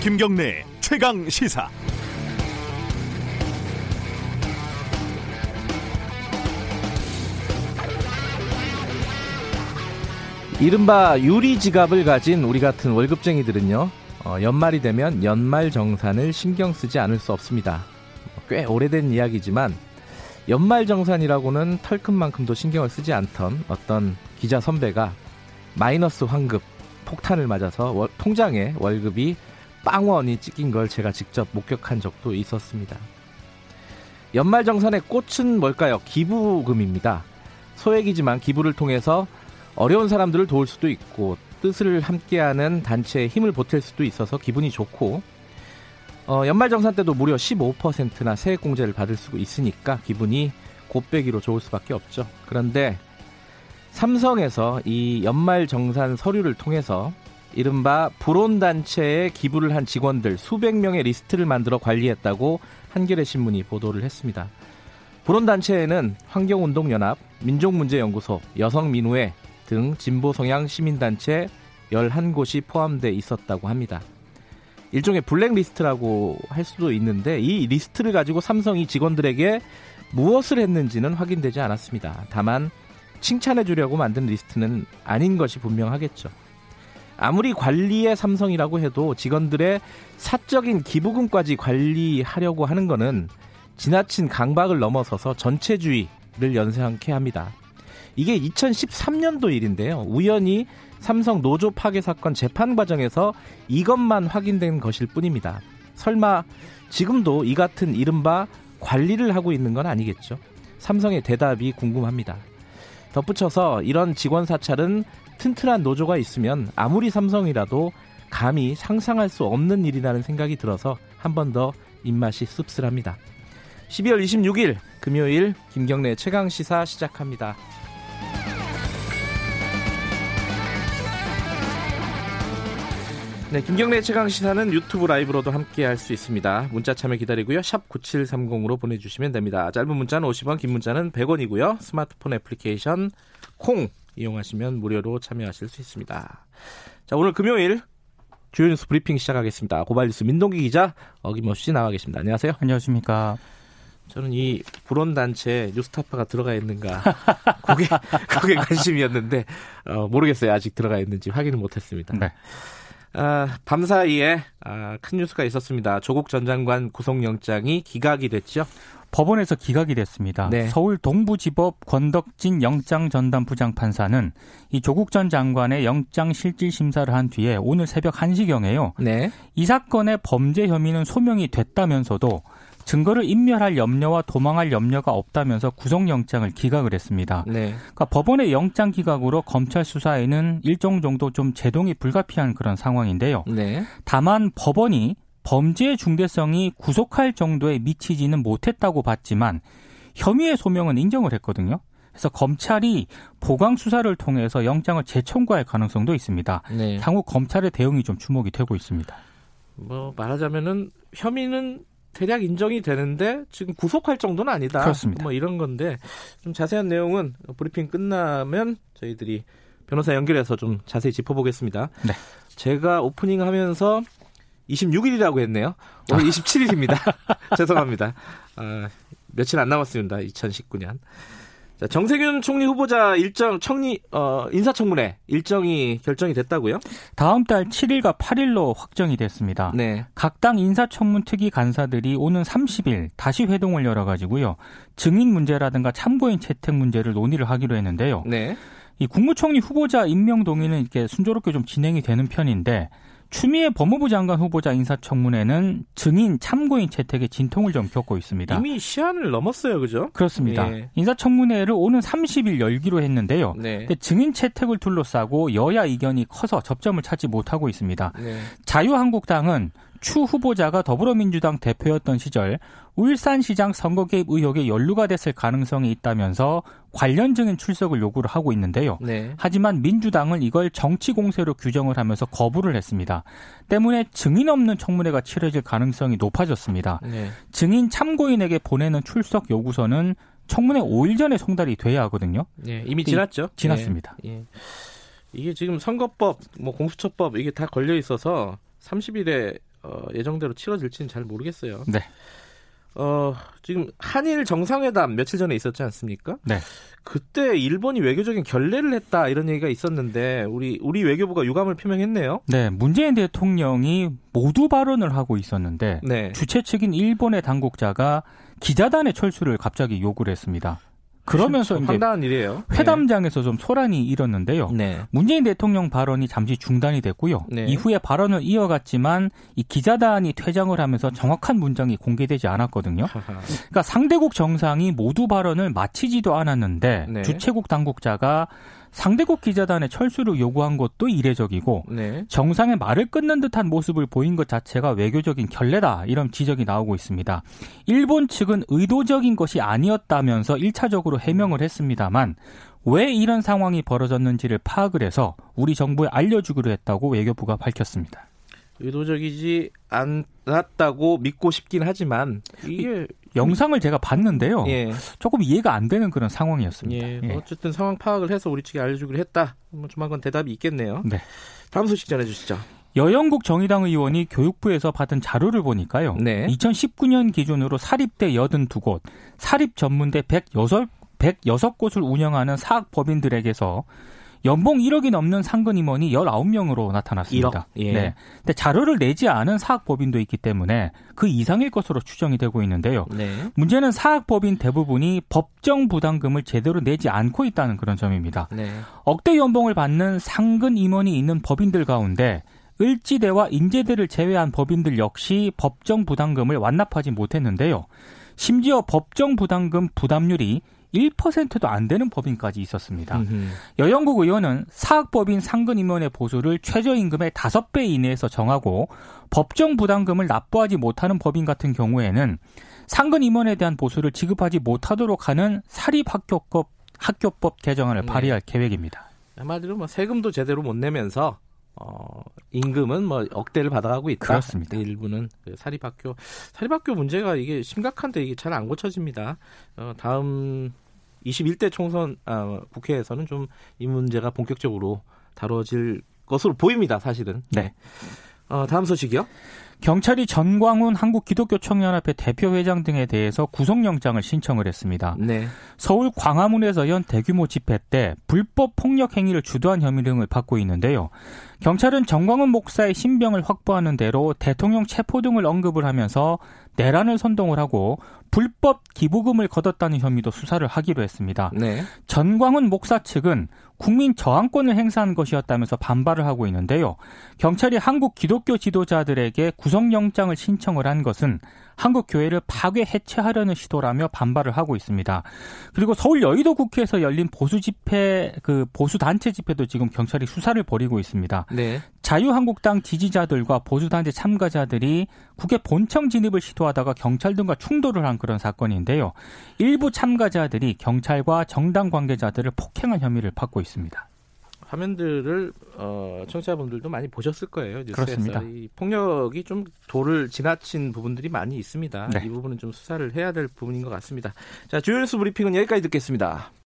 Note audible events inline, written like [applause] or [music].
김경래 최강 시사. 이른바 유리 지갑을 가진 우리 같은 월급쟁이들은요, 어, 연말이 되면 연말 정산을 신경 쓰지 않을 수 없습니다. 꽤 오래된 이야기지만 연말 정산이라고는 털큰만큼도 신경을 쓰지 않던 어떤 기자 선배가 마이너스 환급 폭탄을 맞아서 월, 통장에 월급이 빵원이 찍힌 걸 제가 직접 목격한 적도 있었습니다. 연말 정산의 꽃은 뭘까요? 기부금입니다. 소액이지만 기부를 통해서 어려운 사람들을 도울 수도 있고 뜻을 함께하는 단체에 힘을 보탤 수도 있어서 기분이 좋고 어, 연말정산 때도 무려 15%나 세액공제를 받을 수 있으니까 기분이 곱빼기로 좋을 수밖에 없죠. 그런데 삼성에서 이 연말정산 서류를 통해서 이른바 불온단체에 기부를 한 직원들 수백 명의 리스트를 만들어 관리했다고 한겨레 신문이 보도를 했습니다. 불온단체에는 환경운동연합, 민족문제연구소, 여성민우회 등 진보 성향 시민단체 11곳이 포함돼 있었다고 합니다. 일종의 블랙리스트라고 할 수도 있는데 이 리스트를 가지고 삼성이 직원들에게 무엇을 했는지는 확인되지 않았습니다. 다만 칭찬해 주려고 만든 리스트는 아닌 것이 분명하겠죠. 아무리 관리의 삼성이라고 해도 직원들의 사적인 기부금까지 관리하려고 하는 것은 지나친 강박을 넘어서서 전체주의를 연상케 합니다. 이게 2013년도 일인데요. 우연히 삼성 노조 파괴 사건 재판 과정에서 이것만 확인된 것일 뿐입니다. 설마 지금도 이 같은 이른바 관리를 하고 있는 건 아니겠죠. 삼성의 대답이 궁금합니다. 덧붙여서 이런 직원 사찰은 튼튼한 노조가 있으면 아무리 삼성이라도 감히 상상할 수 없는 일이라는 생각이 들어서 한 번 더 입맛이 씁쓸합니다. 12월 26일 금요일 김경래 최강 시사 시작합니다. 네, 김경래 최강 시사는 유튜브 라이브로도 함께 할 수 있습니다. 문자 참여 기다리고요. 샵 9730으로 보내 주시면 됩니다. 짧은 문자는 50원, 긴 문자는 100원이고요. 스마트폰 애플리케이션 콩 이용하시면 무료로 참여하실 수 있습니다. 자, 오늘 금요일 주요 뉴스 브리핑 시작하겠습니다. 고발뉴스 민동기 기자 어김없이 나와 계십니다. 안녕하세요. 안녕하십니까. 저는 이 불온 단체 뉴스타파가 들어가 있는가 [laughs] 그게 그게 관심이었는데 어, 모르겠어요 아직 들어가 있는지 확인을 못했습니다. 네. 아, 밤 사이에 아, 큰 뉴스가 있었습니다. 조국 전 장관 구속영장이 기각이 됐죠. 법원에서 기각이 됐습니다. 네. 서울 동부지법 권덕진 영장 전담 부장 판사는 이 조국 전 장관의 영장 실질 심사를 한 뒤에 오늘 새벽 1시경에요. 네. 이 사건의 범죄 혐의는 소명이 됐다면서도 증거를 인멸할 염려와 도망할 염려가 없다면서 구속영장을 기각을 했습니다. 네. 그러니까 법원의 영장 기각으로 검찰 수사에는 일정 정도 좀 제동이 불가피한 그런 상황인데요. 네. 다만 법원이 범죄의 중대성이 구속할 정도에 미치지는 못했다고 봤지만 혐의의 소명은 인정을 했거든요. 그래서 검찰이 보강 수사를 통해서 영장을 재청구할 가능성도 있습니다. 네. 향후 검찰의 대응이 좀 주목이 되고 있습니다. 뭐 말하자면은 혐의는 대략 인정이 되는데 지금 구속할 정도는 아니다. 그렇습니다. 뭐 이런 건데 좀 자세한 내용은 브리핑 끝나면 저희들이 변호사 연결해서 좀 자세히 짚어보겠습니다. 네. 제가 오프닝 하면서 26일이라고 했네요. 오늘 [laughs] 27일입니다. [laughs] 죄송합니다. 아, 며칠 안 남았습니다. 2019년. 자, 정세균 총리 후보자 일정 청리 어, 인사청문회 일정이 결정이 됐다고요? 다음 달 7일과 8일로 확정이 됐습니다. 네. 각 당 인사청문 특위 간사들이 오는 30일 다시 회동을 열어 가지고요. 증인 문제라든가 참고인 채택 문제를 논의를 하기로 했는데요. 네. 이 국무총리 후보자 임명 동의는 이렇게 순조롭게 좀 진행이 되는 편인데 추미애 법무부 장관 후보자 인사청문회는 증인 참고인 채택에 진통을 좀 겪고 있습니다. 이미 시한을 넘었어요, 그죠? 그렇습니다. 예. 인사청문회를 오는 30일 열기로 했는데요. 네. 증인 채택을 둘러싸고 여야 이견이 커서 접점을 찾지 못하고 있습니다. 네. 자유한국당은 추 후보자가 더불어민주당 대표였던 시절 울산시장 선거 개입 의혹에 연루가 됐을 가능성이 있다면서 관련 증인 출석을 요구를 하고 있는데요. 네. 하지만 민주당은 이걸 정치 공세로 규정을 하면서 거부를 했습니다. 때문에 증인 없는 청문회가 치러질 가능성이 높아졌습니다. 네. 증인 참고인에게 보내는 출석 요구서는 청문회 5일 전에 송달이 돼야 하거든요. 네, 이미 지났죠. 지났습니다. 예. 이게 지금 선거법, 뭐 공수처법 이게 다 걸려 있어서 30일에 어, 예정대로 치러질지는 잘 모르겠어요. 네. 어, 지금 한일 정상회담 며칠 전에 있었지 않습니까? 네. 그때 일본이 외교적인 결례를 했다 이런 얘기가 있었는데 우리 우리 외교부가 유감을 표명했네요. 네, 문재인 대통령이 모두 발언을 하고 있었는데 네. 주최 측인 일본의 당국자가 기자단의 철수를 갑자기 요구를 했습니다. 그러면서 이제 황당한 일이에요. 회담장에서 네. 좀 소란이 일었는데요. 네. 문재인 대통령 발언이 잠시 중단이 됐고요. 네. 이후에 발언을 이어갔지만 이 기자단이 퇴장을 하면서 정확한 문장이 공개되지 않았거든요. [laughs] 그러니까 상대국 정상이 모두 발언을 마치지도 않았는데 네. 주최국 당국자가 상대국 기자단의 철수를 요구한 것도 이례적이고 네. 정상의 말을 끊는 듯한 모습을 보인 것 자체가 외교적인 결례다 이런 지적이 나오고 있습니다. 일본 측은 의도적인 것이 아니었다면서 1차적으로 해명을 했습니다만 왜 이런 상황이 벌어졌는지를 파악을 해서 우리 정부에 알려주기로 했다고 외교부가 밝혔습니다. 의도적이지 않았다고 믿고 싶긴 하지만 이게 영상을 제가 봤는데요. 예. 조금 이해가 안 되는 그런 상황이었습니다. 예. 예. 어쨌든 상황 파악을 해서 우리 측에 알려주기로 했다. 뭐 조만간 대답이 있겠네요. 네. 다음 소식 전해주시죠. 여영국 정의당 의원이 교육부에서 받은 자료를 보니까요. 네. 2019년 기준으로 사립대 82곳, 사립 전문대 106, 106곳을 운영하는 사학법인들에게서 연봉 1억이 넘는 상근 임원이 19명으로 나타났습니다. 1억? 예. 네. 근데 자료를 내지 않은 사학법인도 있기 때문에 그 이상일 것으로 추정이 되고 있는데요. 네. 문제는 사학법인 대부분이 법정 부담금을 제대로 내지 않고 있다는 그런 점입니다. 네. 억대 연봉을 받는 상근 임원이 있는 법인들 가운데 을지대와 인제대를 제외한 법인들 역시 법정 부담금을 완납하지 못했는데요. 심지어 법정 부담금 부담률이 1%도 안 되는 법인까지 있었습니다. 음흠. 여영국 의원은 사학법인 상근임원의 보수를 최저임금의 5배 이내에서 정하고 법정 부담금을 납부하지 못하는 법인 같은 경우에는 상근임원에 대한 보수를 지급하지 못하도록 하는 사립학교법 학교법 개정안을 네. 발의할 계획입니다. 한마디로 뭐 세금도 제대로 못 내면서 어, 임금은 뭐 억대를 받아가고 있다. 그렇습니다. 일부는 그 사립학교 사립학교 문제가 이게 심각한데 이게 잘 안 고쳐집니다. 어, 다음 21대 총선 아, 국회에서는 좀 이 문제가 본격적으로 다뤄질 것으로 보입니다. 사실은. 네. 어, 다음 소식이요. 경찰이 전광훈 한국기독교청년합회 대표회장 등에 대해서 구속영장을 신청을 했습니다. 네. 서울 광화문에서 연 대규모 집회 때 불법 폭력 행위를 주도한 혐의 등을 받고 있는데요. 경찰은 정광훈 목사의 신병을 확보하는 대로 대통령 체포 등을 언급을 하면서 내란을 선동을 하고 불법 기부금을 거뒀다는 혐의도 수사를 하기로 했습니다. 네. 전광훈 목사 측은 국민 저항권을 행사한 것이었다면서 반발을 하고 있는데요. 경찰이 한국 기독교 지도자들에게 구속영장을 신청을 한 것은 한국 교회를 파괴 해체하려는 시도라며 반발을 하고 있습니다. 그리고 서울 여의도 국회에서 열린 보수 집회 그 보수 단체 집회도 지금 경찰이 수사를 벌이고 있습니다. 네. 자유한국당 지지자들과 보수 단체 참가자들이 국회 본청 진입을 시도하다가 경찰 등과 충돌을 한 그런 사건인데요. 일부 참가자들이 경찰과 정당 관계자들을 폭행한 혐의를 받고 있습니다. 화면들을 어, 청취자분들도 많이 보셨을 거예요. 뉴스에서. 그렇습니다. 이 폭력이 좀 도를 지나친 부분들이 많이 있습니다. 네. 이 부분은 좀 수사를 해야 될 부분인 것 같습니다. 자, 주요 뉴스 브리핑은 여기까지 듣겠습니다.